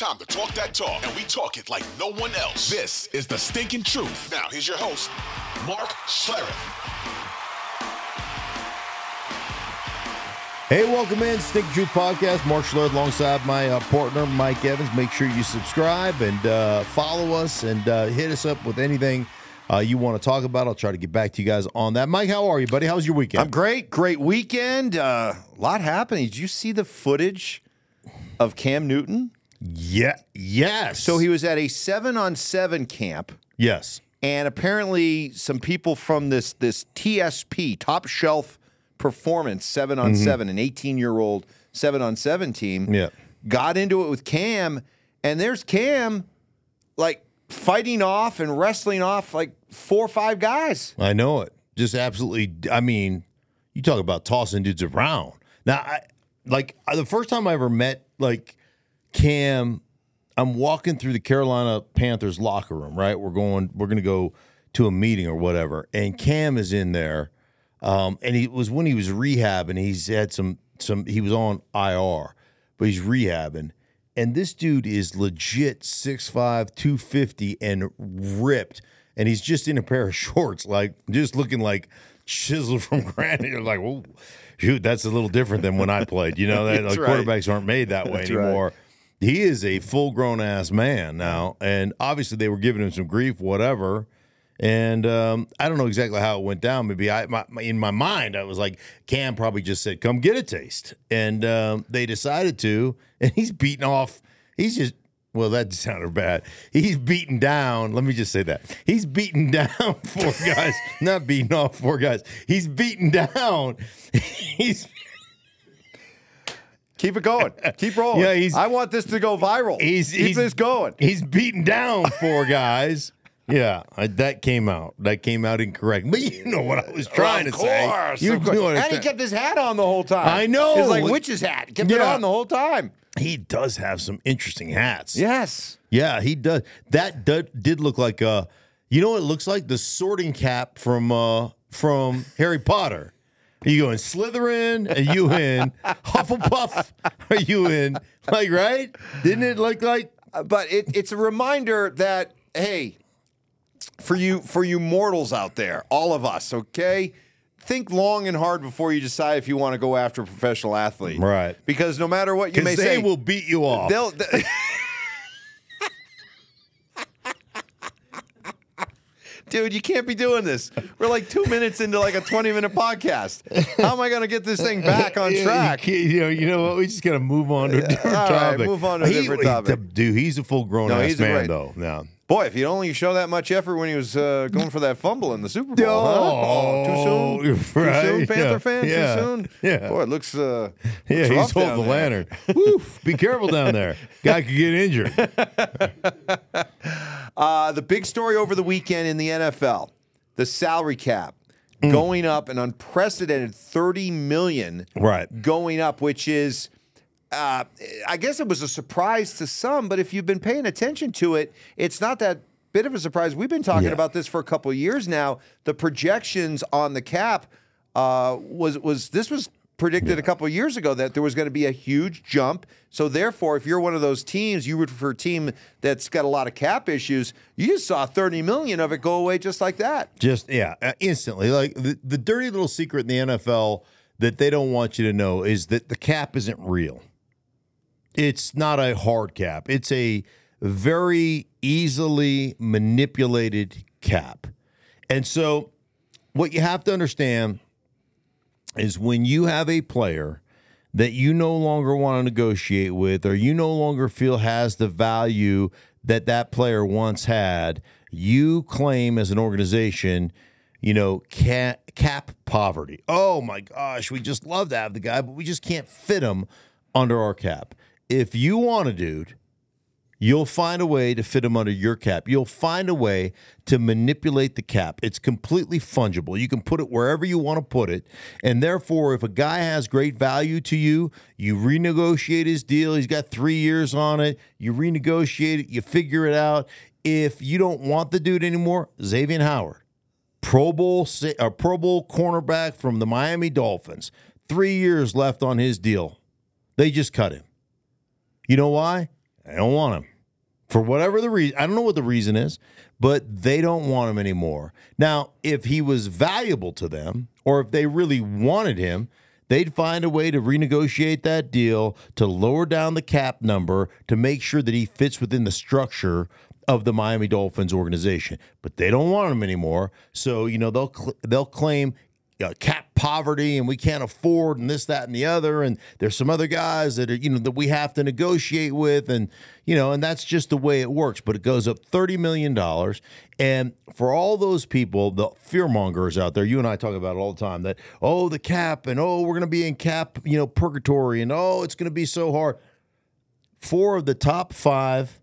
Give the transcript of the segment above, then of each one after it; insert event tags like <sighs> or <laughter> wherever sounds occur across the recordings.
Time to talk that talk, and we talk it like no one else. This is the stinking truth. Now, here's your host, Mark Schlereth. Hey, welcome in, Stink Truth Podcast. Mark Schlereth alongside my uh, partner, Mike Evans. Make sure you subscribe and uh, follow us and uh, hit us up with anything uh, you want to talk about. I'll try to get back to you guys on that. Mike, how are you, buddy? How was your weekend? I'm great. Great weekend. Uh, a lot happening. Did you see the footage of Cam Newton? Yeah. Yes. So he was at a seven on seven camp, Yes. and apparently some people from this this TSP Top Shelf Performance seven on mm-hmm. seven, an 18 year old seven on seven team, Yeah. got into it with Cam, and there's Cam, like fighting off and wrestling off like four or five guys. I know it. Just absolutely. I mean, you talk about tossing dudes around. Now, I like the first time I ever met like Cam. I'm walking through the Carolina Panthers locker room. Right, we're going. We're going to go to a meeting or whatever, and Cam is in there. Um, and he was when he was rehabbing. He's had some some. He was on IR, but he's rehabbing. And this dude is legit 6'5", 250 and ripped. And he's just in a pair of <laughs> shorts, like just looking like chiseled <laughs> from granite. You're like, oh, shoot, that's a little different than when I played. You know, <laughs> that like, right. quarterbacks aren't made that way That's right. He is a full grown ass man now. And obviously they were giving him some grief, whatever. And um, I don't know exactly how it went down. Maybe I, my, in my mind, I was like, Cam probably just said, "Come get a taste," and um, they decided to. <laughs> And he's beating off. He's just well, that <laughs> sounded bad. He's beating down. Let me just say that he's beating <laughs> down four guys, not beating off four guys. He's beating down. He's Keep it going. Keep rolling. <laughs> Yeah, he's- I want this to go viral. he's Keep he's, this going. He's beating down four <laughs> guys. Yeah, I, that came out. That came out incorrect. But you know what I was trying of to say. course, You of course. knew what And he kept his hat on the whole time. I know. It's like witch's hat. He kept it on the whole time. he does have some interesting hats. Yes. Yeah, he does. That did, did look like uh you know what it looks like? The sorting cap from uh from Harry Potter. Are you going Slytherin? Are you in <laughs> Hufflepuff? Are you in like right? Didn't it look like Uh, But it, it's a reminder that hey, for you for you mortals out there, all of us, okay? Think long and hard before you decide if you want to go after a professional athlete. Right. Because no matter what you may they say, will beat you off. they'll. they- <laughs> Dude, you can't be doing this. We're like two minutes into like a 20 minute podcast. How am I going to get this thing back on <laughs> Yeah, track? You, you know, you know what? We just gotta move on to a different all right, topic. move on to a different topic. Dude, he's a full grown No, ass man, great- though. Now, Boy, if he'd only show that much effort when he was uh, going for that fumble in the Super Bowl. huh? Oh, too soon? <laughs> you're Too soon, Panther Yeah, fan? yeah, Too soon? yeah. Boy, it looks. Uh, yeah, looks he's holding the lantern. <laughs> Woo, be careful down there. Guy could get injured. Uh, the big story over the weekend in the NFL the salary cap. going up an unprecedented 30 million Right. going up, which is uh, I guess it was a surprise to some, but if you've been paying attention to it, it's not that bit of a surprise. We've been talking Yeah. about this for a couple of years now. The projections on the cap uh, was was this was predicted a couple of years ago that there was going to be a huge jump. So therefore, if you're one of those teams, you root for a team that's got a lot of cap issues. You just saw 30 million of it go away just like that. Just yeah, uh, instantly. Like the, the dirty little secret in the NFL that they don't want you to know is that the cap isn't real. It's not a hard cap. It's a very easily manipulated cap. And so what you have to understand is when you have a player that you no longer want to negotiate with or you no longer feel has the value that that player once had, you claim as an organization, you know, cap, cap poverty. Oh my gosh, we just love to have the guy, but we just can't fit him under our cap. If you want a dude, You'll find a way to fit them under your cap. You'll find a way to manipulate the cap. It's completely fungible. You can put it wherever you want to put it. And therefore, if a guy has great value to you, you renegotiate his deal. He's got three years on it. You renegotiate it, you figure it out. If you don't want the dude anymore, Xavier Howard, Pro Bowl, sa- uh, Pro Bowl cornerback from the Miami Dolphins, three years left on his deal. They just cut him. You know why? I don't want him. For whatever the reason, I don't know what the reason is, but they don't want him anymore. Now, if he was valuable to them, or if they really wanted him, they'd find a way to renegotiate that deal to lower down the cap number to make sure that he fits within the structure of the Miami Dolphins organization. But they don't want him anymore, so you know they'll cl- they'll claim uh, cap poverty and we can't afford and this that and the other. And there's some other guys that are you know that we have to negotiate with. And you know and that's just the way it works. But it goes up 30 million dollars. And for all those people the fearmongers out there you and I talk about it all the time that oh the cap and oh we're going to be in cap you know purgatory and oh it's going to be so hard. Four of the top 5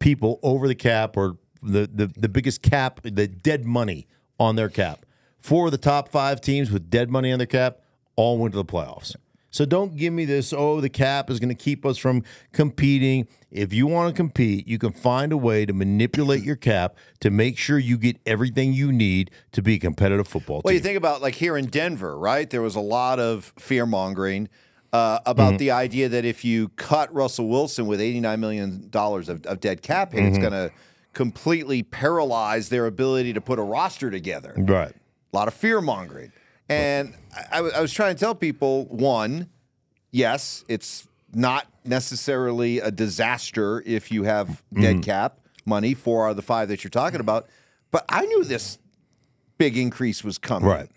people over the cap or the the, the biggest cap the dead money on their cap Four of the top five teams with dead money on their cap all went to the playoffs. So don't give me this, oh, the cap is going to keep us from competing. If you want to compete, you can find a way to manipulate your cap to make sure you get everything you need to be a competitive football Well, team. Well, you think about like here in Denver, right? There was a lot of fear mongering uh, about Mm-hmm. the idea that if you cut Russell Wilson with $89 million of, of dead cap hit, it's Mhm. going to completely paralyze their ability to put a roster together. right. A lot of fear mongering. And I, I was- trying to tell people one, yes, it's not necessarily a disaster if you have dead Mm-hmm. cap money, four out of the five that you're talking about. But I knew this big increase was coming. Right.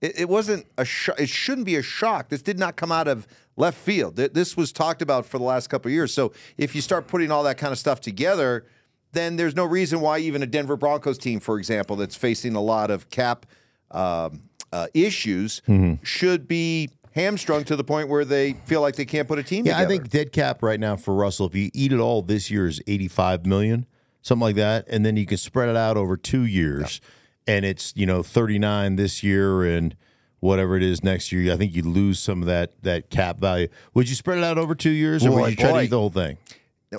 It, it wasn't a sho- it shouldn't be a shock. This did not come out of left field. This was talked about for the last couple of years. So if you start putting all that kind of stuff together, then there's no reason why even a Denver Broncos team, for example, that's facing a lot of cap um, uh, issues, Mm-hmm. should be hamstrung to the point where they feel like they can't put a team Yeah, I think dead cap right now for Russell, if you eat it all this year, is 85 million, something like that. And then you can spread it out over two years. And it's, you know, 39 this year and whatever it is next year. I think you lose some of that that cap value. Would you spread it out over two years or Boy, would you try boy. to eat the whole thing?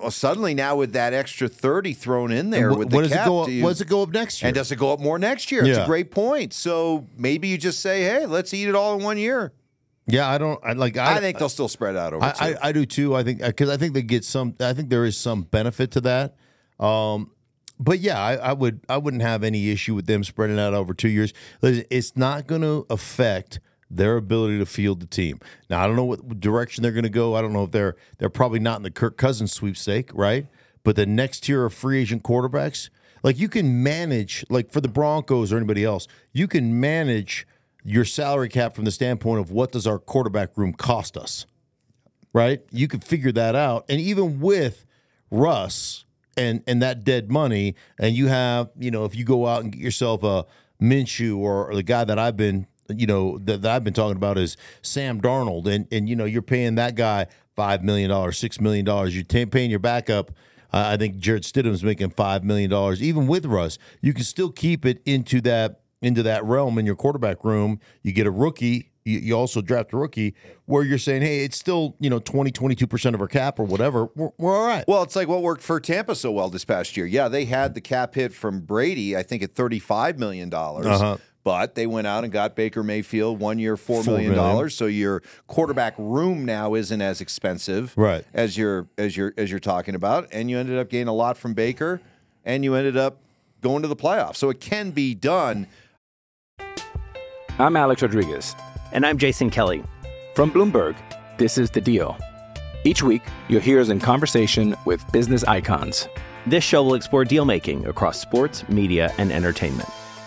Well, suddenly now with that extra thirty thrown in there, wh- with the what does it cap, go up- do you- what does it go up next year? And does it go up more next year? It's a great point. So maybe you just say, "Hey, let's eat it all in one year." Yeah, I don't I like I, think they'll still spread out over. I. I, I do too. I think because I think they get some. I think there is some benefit to that. Um, but yeah, I, I would I wouldn't have any issue with them spreading out over two years. Listen, It's not going to affect their ability to field the team. Now I don't know what direction they're going to go. I don't know if they're they're probably not in the Kirk Cousins sweepstake, right? But the next tier of free agent quarterbacks, like you can manage, like for the Broncos or anybody else, you can manage your salary cap from the standpoint of what does our quarterback room cost us right? You can figure that out. And even with Russ and and that dead money, and you have, you know, if you go out and get yourself a Minshew or, or the guy that I've been, you know, that, that I've been talking about is Sam Darnold, and and you know, you're paying that guy five million dollars, six million dollars. You're ta- paying your backup. Uh, I think Jarrett Stidham's making five million dollars. Even with Russ, you can still keep it into that into that realm in your quarterback room. You get a rookie. You, you also draft a rookie where you're saying, hey, it's still, you know, 20, 22% of our cap or whatever. We're, we're all right. Well, it's like what worked for Tampa so well this past year. Yeah, they had the cap hit from Brady, I think at $35 million. Uh-huh. But they went out and got Baker Mayfield one year, 4 Four million. million. dollars. So your quarterback room now isn't as expensive Right. as you're as you're as you're talking about. And you ended up getting a lot from Baker and you ended up going to the playoffs. So it can be done. I'm Alex Rodriguez. And I'm Jason Kelly. From Bloomberg, this is The Deal. Each week, you'll hear us in conversation with business icons. This show will explore deal making across sports, media, and entertainment.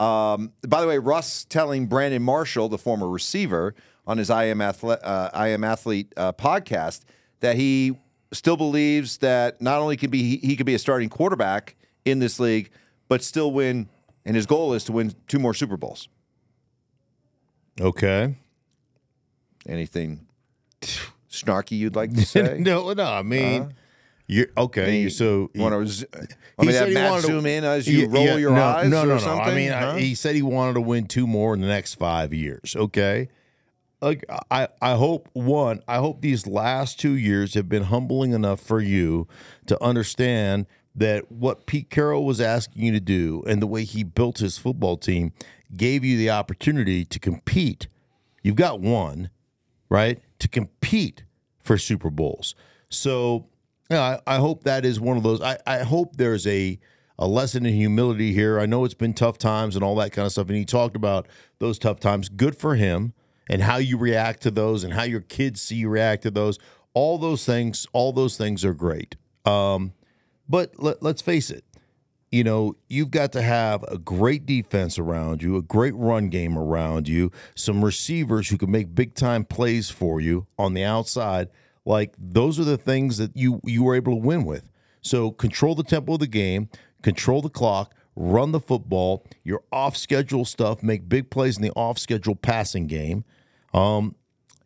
Um, by the way, Russ telling Brandon Marshall, the former receiver, on his I Am Athlete, uh, I Am Athlete uh, podcast, that he still believes that not only could be he could be a starting quarterback in this league, but still win. And his goal is to win two more Super Bowls. Okay. Anything snarky you'd like to <laughs> say? no, no. I mean, you're okay. You so you wanna z- he want to uh, said have he Matt wanted to- zoom in uh, as you Yeah, roll yeah, your no, eyes No, or no, no. I something, mean, I- he said he wanted to win two more in the next five years. Okay. Like I, I hope one, I hope these last two years have been humbling enough for you to understand that what Pete Carroll was asking you to do and the way he built his football team gave you the opportunity to compete. You've got one, right? To compete for Super Bowls. So yeah, I, I hope that is one of those. I, I hope there's a a lesson in humility here. I know it's been tough times and all that kind of stuff. And he talked about those tough times. Good for him and how you react to those and how your kids see you react to those. All those things, all those things are great. Um, but let, let's face it, you know, you've got to have a great defense around you, a great run game around you, some receivers who can make big time plays for you on the outside. Like those are the things that you you were able to win with. So control the tempo of the game, control the clock, run the football, your off schedule stuff, make big plays in the off schedule passing game, um,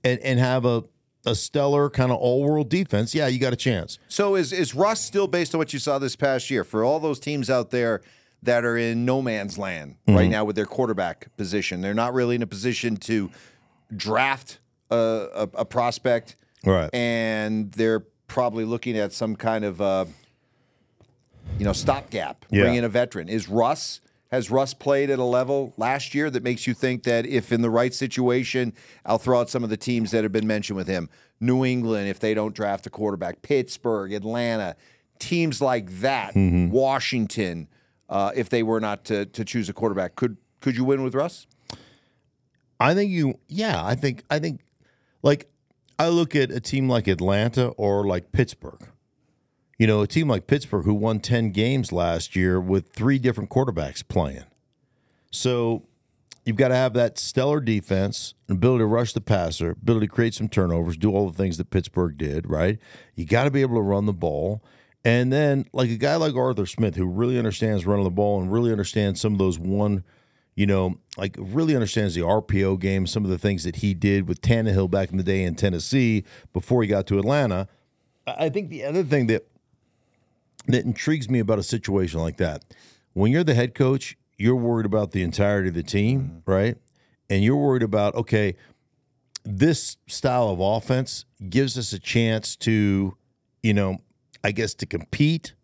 and and have a a stellar kind of all world defense. Yeah, you got a chance. So is is Russ still based on what you saw this past year for all those teams out there that are in no man's land right Mhm. now with their quarterback position? They're not really in a position to draft a, a, a prospect, Right. And they're probably looking at some kind of uh, you know stopgap, Yeah. bring in a veteran. Is Russ? Has Russ played at a level last year that makes you think that if in the right situation, I'll throw out some of the teams that have been mentioned with him New England, if they don't draft a quarterback, Pittsburgh, Atlanta, teams like that, Mm-hmm. Washington, uh, if they were not to, to choose a quarterback, could could you win with Russ? I think you, yeah, I think, I think, like, I look at a team like Atlanta or like Pittsburgh. You know, a team like Pittsburgh who won 10 games last year with three different quarterbacks playing. So you've got to have that stellar defense, ability to rush the passer, ability to create some turnovers, do all the things that Pittsburgh did, right? You got to be able to run the ball. And then, like a guy like Arthur Smith, who really understands running the ball and really understands some of those one, you know, like really understands the RPO game, some of the things that he did with Tannehill back in the day in Tennessee before he got to Atlanta. I think the other thing that that intrigues me about a situation like that, when you're the head coach, you're worried about the entirety of the team, mm-hmm. right? And you're worried about, okay, this style of offense gives us a chance to, you know, I guess to compete,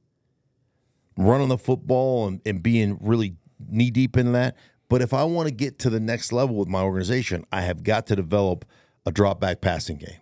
running the football and, and being really knee deep in that. But if I want to get to the next level with my organization, I have got to develop a drop back passing game.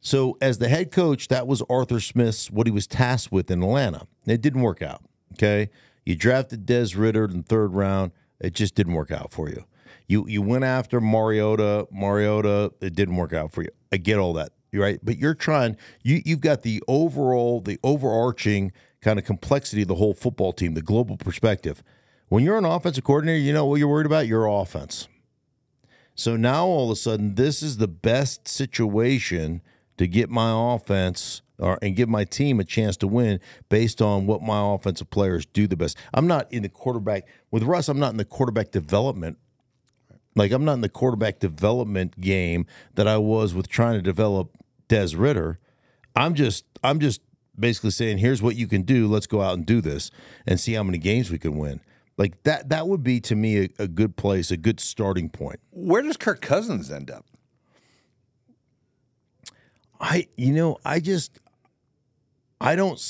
So, as the head coach, that was Arthur Smith's what he was tasked with in Atlanta. It didn't work out. Okay. You drafted Des Ridder in third round. It just didn't work out for you. You you went after Mariota. Mariota, it didn't work out for you. I get all that, right? But you're trying. You you've got the overall, the overarching kind of complexity of the whole football team, the global perspective. When you're an offensive coordinator, you know what you're worried about? Your offense. So now all of a sudden, this is the best situation to get my offense or and give my team a chance to win based on what my offensive players do the best. I'm not in the quarterback with Russ. I'm not in the quarterback development. Like I'm not in the quarterback development game that I was with trying to develop Des Ridder. I'm just I'm just basically saying here's what you can do. Let's go out and do this and see how many games we can win. Like that that would be to me a, a good place, a good starting point. Where does Kirk Cousins end up? I you know, I just I don't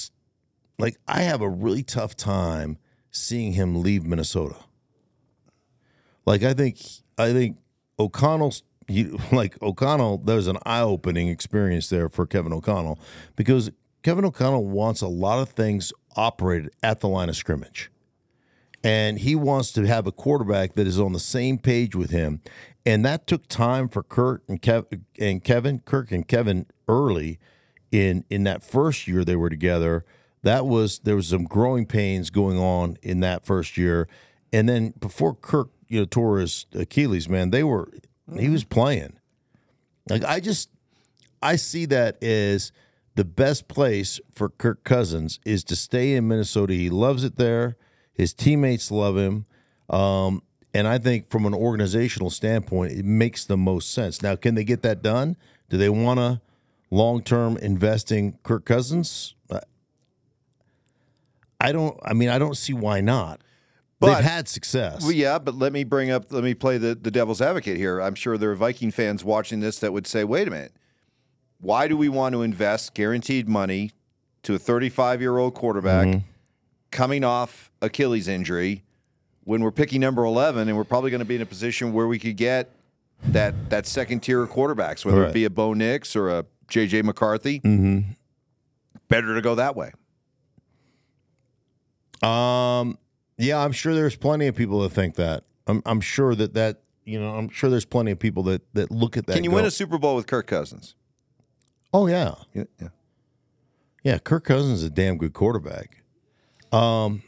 like I have a really tough time seeing him leave Minnesota. Like I think I think O'Connell's you, <laughs> like O'Connell there's an eye-opening experience there for Kevin O'Connell because Kevin O'Connell wants a lot of things operated at the line of scrimmage. And he wants to have a quarterback that is on the same page with him. And that took time for Kurt and Kev and Kevin, Kirk and Kevin early in in that first year they were together. That was there was some growing pains going on in that first year. And then before Kirk, you know, tore his Achilles, man, they were he was mm-hmm. playing. Like I just I see that as the best place for Kirk Cousins is to stay in Minnesota. He loves it there. His teammates love him. Um, and I think from an organizational standpoint, it makes the most sense. Now, can they get that done? Do they want to long term investing Kirk Cousins? I don't. I mean, I don't see why not. But- They've had success. Well, yeah, but let me bring up, let me play the, the devil's advocate here. I'm sure there are Viking fans watching this that would say, wait a minute, why do we want to invest guaranteed money to a 35 year old quarterback Mm-hmm. Coming off Achilles injury when we're picking number 11 and we're probably going to be in a position where we could get that that second tier of quarterbacks, whether Right. it be a Bo Nix or a JJ McCarthy? Mm-hmm. Better to go that way. Um, yeah, I'm sure there's plenty of people that think that. I'm, I'm sure that that you know, I'm sure there's plenty of people that that look at that. Can you and win a Super Bowl with Kirk Cousins? Oh yeah, Yeah. yeah. yeah. Kirk Cousins is a damn good quarterback. Um,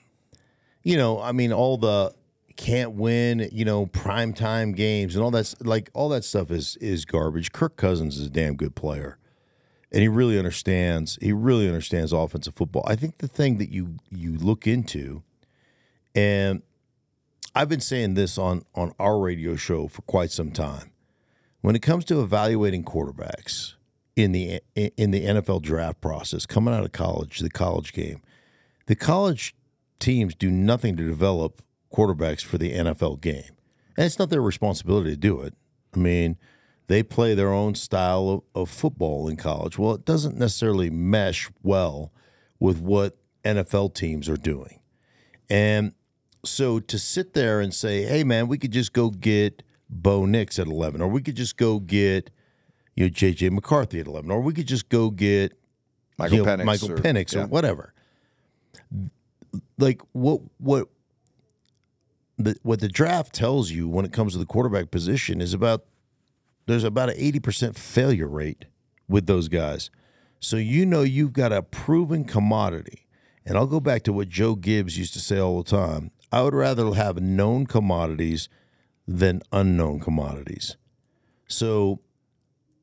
you know, I mean, all the can't win, you know, prime time games and all that's like all that stuff is is garbage. Kirk Cousins is a damn good player. And he really understands he really understands offensive football. I think the thing that you you look into and I've been saying this on on our radio show for quite some time. When it comes to evaluating quarterbacks in the in the NFL draft process coming out of college, the college game, the college teams do nothing to develop quarterbacks for the NFL game. And it's not their responsibility to do it. I mean, they play their own style of, of football in college. Well, it doesn't necessarily mesh well with what NFL teams are doing. And so to sit there and say, hey, man, we could just go get Bo Nix at 11, or we could just go get you know, J.J. McCarthy at 11, or we could just go get Michael you know, Penix Michael or- Penix yeah. or whatever. Like what what the what the draft tells you when it comes to the quarterback position is about there's about an 80% failure rate with those guys. So you know you've got a proven commodity. And I'll go back to what Joe Gibbs used to say all the time. I would rather have known commodities than unknown commodities. So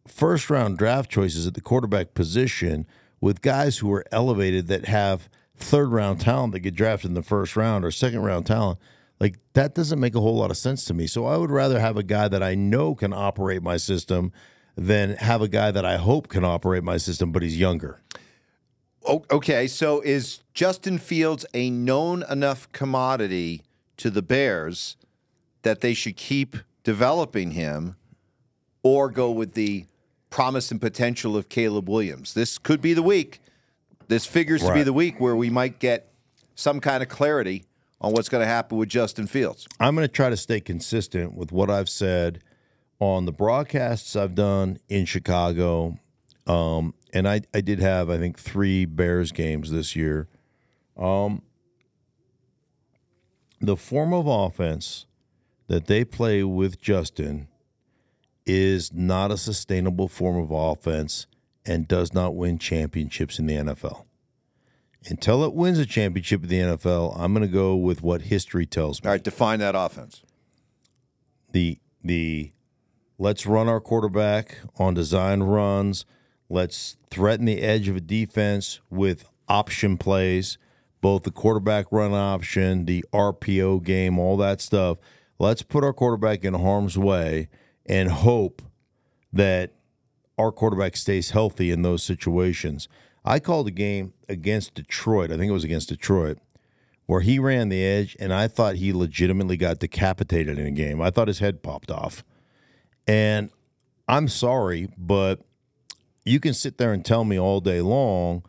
first round draft choices at the quarterback position with guys who are elevated that have third round talent that get drafted in the first round or second round talent like that doesn't make a whole lot of sense to me so i would rather have a guy that i know can operate my system than have a guy that i hope can operate my system but he's younger Okay, so is Justin Fields a known enough commodity to the Bears that they should keep developing him or go with the promise and potential of Caleb Williams? This could be the week. This figures to be the week where we might get some kind of clarity on what's going to happen with Justin Fields. i'm going to try to stay consistent with what i've said on the broadcasts i've done in chicago. Um, and I, I did have i think three bears games this year. Um, the form of offense that they play with Justin is not a sustainable form of offense and does not win championships in the NFL. Until it wins a championship in the NFL, I'm going to go with what history tells me. All right, define that offense. The the let's run our quarterback on design runs. Let's threaten the edge of a defense with option plays, both the quarterback run option, the RPO game, all that stuff. Let's put our quarterback in harm's way and hope that our quarterback stays healthy in those situations. I called a game against Detroit. I think it was against Detroit, where he ran the edge, and I thought he legitimately got decapitated in a game. I thought his head popped off. And I'm sorry, but you can sit there and tell me all day long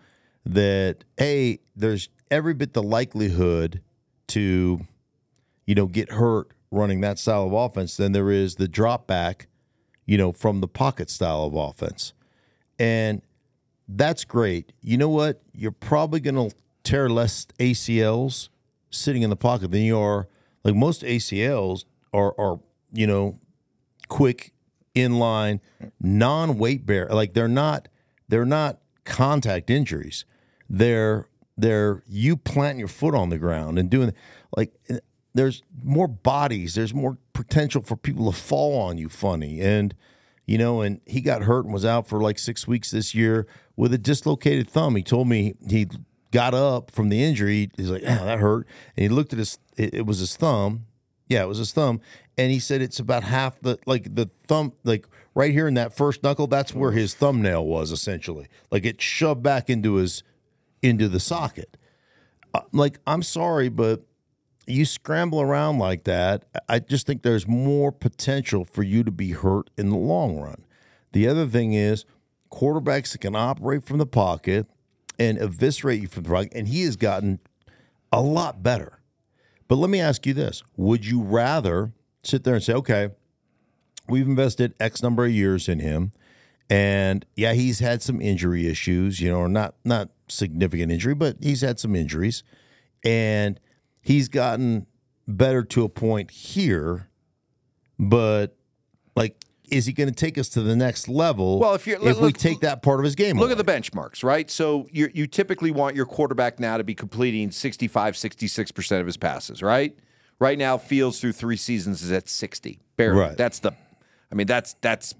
that, hey, there's every bit the likelihood to, you know, get hurt running that style of offense than there is the drop back, you know, from the pocket style of offense. And that's great. You know what? You're probably going to tear less ACLs sitting in the pocket than you are. Like most ACLs are, are you know, quick, inline, non-weight bear. Like they're not, they're not contact injuries. They're they're you planting your foot on the ground and doing like there's more bodies. There's more potential for people to fall on you funny and you know, and he got hurt and was out for like six weeks this year with a dislocated thumb. He told me he got up from the injury. He's like, oh, that hurt. And he looked at his, it, it was his thumb. Yeah, it was his thumb. And he said it's about half the, like the thumb, like right here in that first knuckle, that's where his thumbnail was essentially. Like it shoved back into his, into the socket. Uh, like, I'm sorry, but you scramble around like that, I just think there's more potential for you to be hurt in the long run. The other thing is quarterbacks that can operate from the pocket and eviscerate you from the pocket, and he has gotten a lot better. But let me ask you this Would you rather sit there and say, okay, we've invested X number of years in him, and yeah, he's had some injury issues, you know, or not not significant injury, but he's had some injuries, and he's gotten better to a point here, but like, is he going to take us to the next level? Well, if if we take that part of his game, look away? at the benchmarks, right? So you you typically want your quarterback now to be completing 65, 66 percent of his passes, right? Right now, Fields through three seasons is at sixty, barely. Right. That's the, I mean, that's that's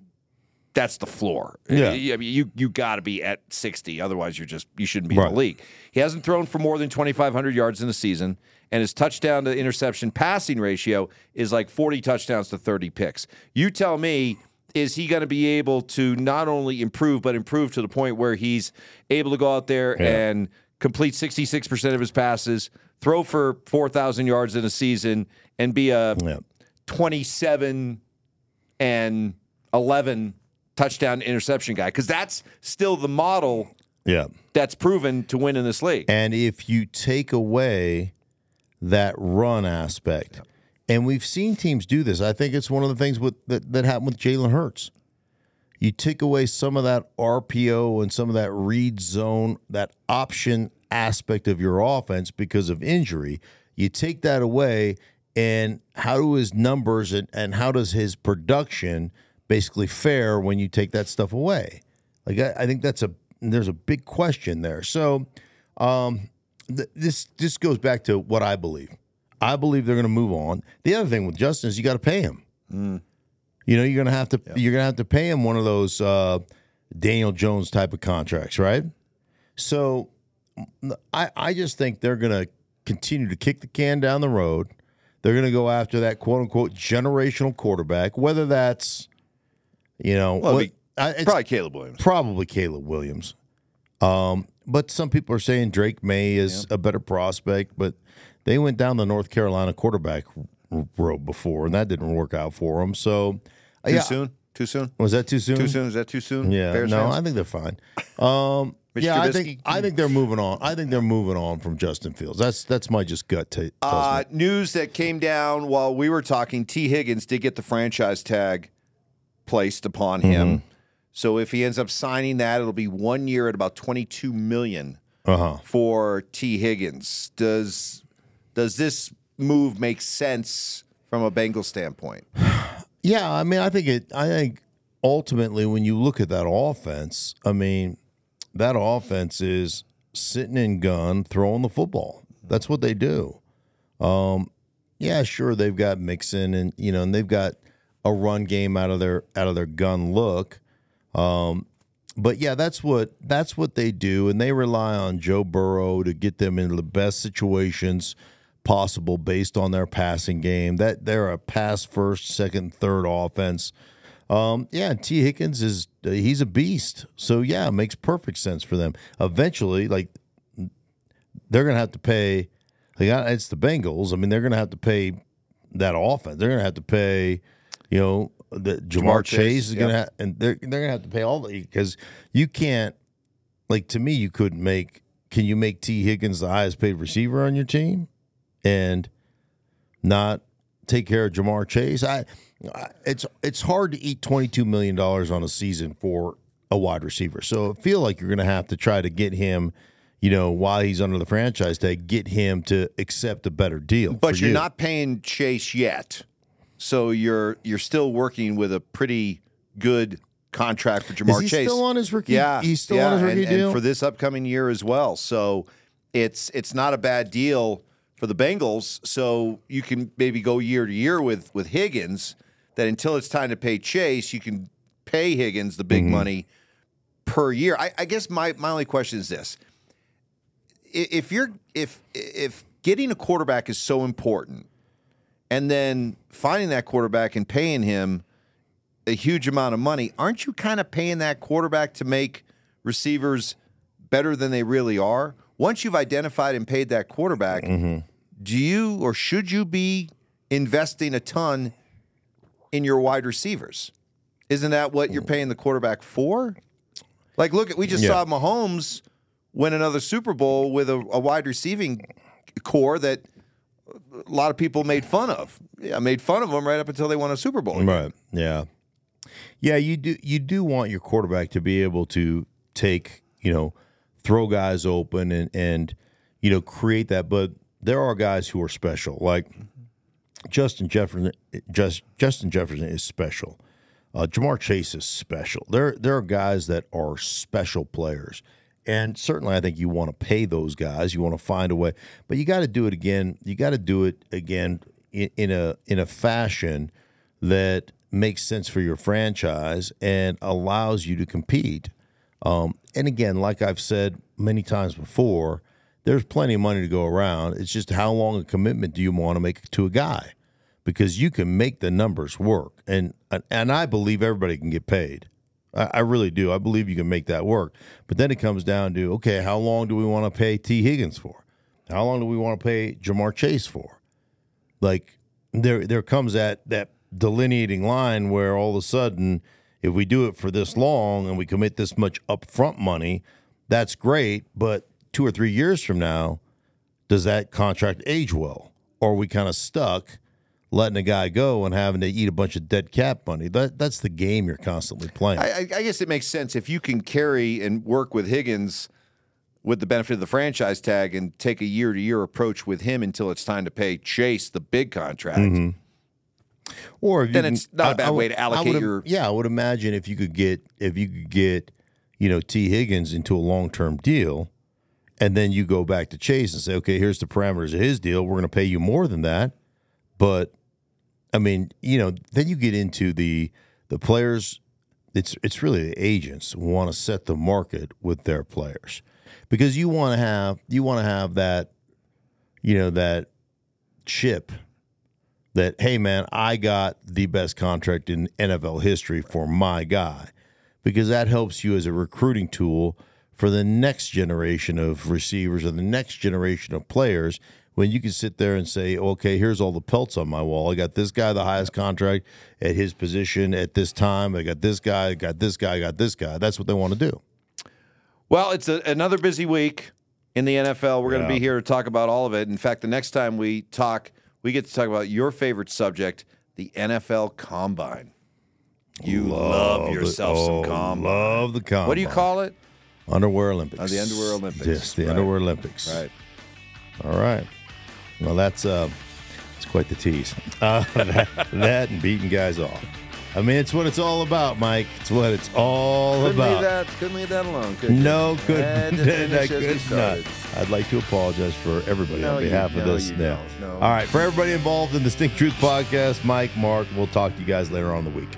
that's the floor. Yeah. I mean, you you got to be at sixty, otherwise you're just you shouldn't be in the league. He hasn't thrown for more than twenty five hundred yards in a season, and his touchdown to interception passing ratio is like forty touchdowns to thirty picks. You tell me. Is he going to be able to not only improve, but improve to the point where he's able to go out there Yeah. and complete 66% of his passes, throw for 4,000 yards in a season, and be a 27 and 11 touchdown interception guy? Because that's still the model Yeah. that's proven to win in this league. And if you take away that run aspect, and we've seen teams do this, I think it's one of the things with that, that happened with Jalen Hurts. You take away some of that RPO and some of that read zone, that option aspect of your offense because of injury. You take that away, and how do his numbers and, and how does his production basically fare when you take that stuff away? Like I, I think that's a there's a big question there. So um, th- this this goes back to what I believe. I believe they're going to move on. The other thing with Justin is you got to pay him. You know, you're going to have to you're going to have to pay him one of those uh, Daniel Jones type of contracts, right? So I I just think they're going to continue to kick the can down the road. They're going to go after that quote unquote generational quarterback, whether that's you know Well, what- I- probably Caleb Williams. Probably Caleb Williams. Um, but some people are saying Drake Maye is a better prospect, but they went down the North Carolina quarterback road before, and that didn't work out for them. So, Too yeah, soon? Too soon? Was that too soon? Too soon? Is that too soon? Yeah, Bears no, fans? I think they're fine. Um, <laughs> yeah, I think I think they're moving on. I think they're moving on from Justin Fields. That's that's my just gut ta- tells Uh, news that came down while we were talking Tee Higgins did get the franchise tag placed upon him. Mm-hmm. So if he ends up signing that, it'll be one year at about 22 million Uh huh. for Tee Higgins. Does does this move make sense from a Bengal standpoint. <sighs> Yeah, I mean, I think it. I think ultimately, when you look at that offense, I mean, that offense is sitting in gun, throwing the football. That's what they do. Um, yeah, sure, they've got Mixon, and you know, and they've got a run game out of their out of their gun look. Um, but yeah, that's what that's what they do, and they rely on Joe Burrow to get them into the best situations possible based on their passing game. That they're a pass first, second, third offense. Um, yeah, Tee Higgins is he's a beast. So yeah, it makes perfect sense for them. Eventually, like they're gonna have to pay. It's the Bengals. I mean, they're gonna have to pay that offense. They're gonna have to pay. You know, the Ja'Marr, Ja'Marr Chase, is gonna have, and they're they're gonna have to pay all the because you can't. Like to me, you couldn't make. Can you make Tee Higgins the highest paid receiver on your team, and not take care of Ja'Marr Chase? I, I it's it's hard to eat twenty two million dollars on a season for a wide receiver. So I feel like you're going to have to try to get him. You know, while he's under the franchise tag, get him to accept a better deal. But you're you. not paying Chase yet, so you're you're still working with a pretty good contract for Ja'Marr he Chase. still on his rookie- Yeah, he's still yeah, on his rookie and, deal? and for this upcoming year as well. So it's it's not a bad deal for the Bengals. So you can maybe go year to year with with Higgins. That until it's time to pay Chase, you can pay Higgins the big mm-hmm. money per year. I, I guess my my only question is this: if you're if if getting a quarterback is so important, and then finding that quarterback and paying him a huge amount of money, aren't you kind of paying that quarterback to make receivers better than they really are? Once you've identified and paid that quarterback, mm-hmm. do you or should you be investing a ton in your wide receivers? Isn't that what you're paying the quarterback for? Like, look, we just Yeah. saw Mahomes win another Super Bowl with a, a wide receiving corps that a lot of people made fun of. Yeah, made fun of them right up until they won a Super Bowl. Right. Yeah. Yeah, you do you do want your quarterback to be able to take, you know, throw guys open and and you know, create that, but there are guys who are special. Like Justin Jefferson just Justin Jefferson is special. Uh, Ja'Marr Chase is special. There there are guys that are special players. And certainly I think you want to pay those guys. You want to find a way. But you got to do it again. You got to do it again in, in a in a fashion that makes sense for your franchise and allows you to compete. Um, and again, like I've said many times before, there's plenty of money to go around. It's just how long a commitment do you want to make to a guy? Because you can make the numbers work, and and I believe everybody can get paid. I, I really do. I believe you can make that work. But then it comes down to okay, how long do we want to pay Tee Higgins for? How long do we want to pay Ja'Marr Chase for? Like there there comes that that delineating line where all of a sudden if we do it for this long and we commit this much upfront money, that's great, but 2 or 3 years from now, does that contract age well? Or are we kind of stuck letting a guy go and having to eat a bunch of dead cap money? That that's the game you're constantly playing. I, I guess it makes sense if you can carry and work with Higgins with the benefit of the franchise tag and take a year to year approach with him until it's time to pay Chase the big contract. Mhm. Or Then can- it's not a I- bad I would- way to allocate your- Yeah, I would imagine if you could get if you could get you know Tee Higgins into a long term deal, and then you go back to Chase and say, okay, here's the parameters of his deal. We're going to pay you more than that, but I mean, you know, then you get into the the players. It's it's really the agents want to set the market with their players because you want to have you want to have that you know that chip that hey man i got the best contract in nfl history for my guy because that helps you as a recruiting tool for the next generation of receivers or the next generation of players when you can sit there and say okay here's all the pelts on my wall i got this guy the highest contract at his position at this time i got this guy I got this guy I got this guy that's what they want to do Well, it's a, another busy week in the NFL. We're going to be here to talk about all of it. In fact, the next time we talk, we get to talk about your favorite subject, the NFL Combine. You love, the- yourself oh, some combine. love the combine. What do you call it? underwear olympics Oh, the underwear Olympics. yes the Right. underwear olympics Right. All right. Well, that's uh, It's quite the tease. Uh, that, <laughs> that and beating guys off. I mean, it's what it's all about, Mike. It's what it's all about. Couldn't leave that. Couldn't leave that alone. Could you? No, could Had I finish as we could not. I'd like to apologize for everybody No, on you- behalf of no, this. you now. No. All right, for everybody involved in the Stink Truth podcast, Mike, Mark, we'll talk to you guys later on the week.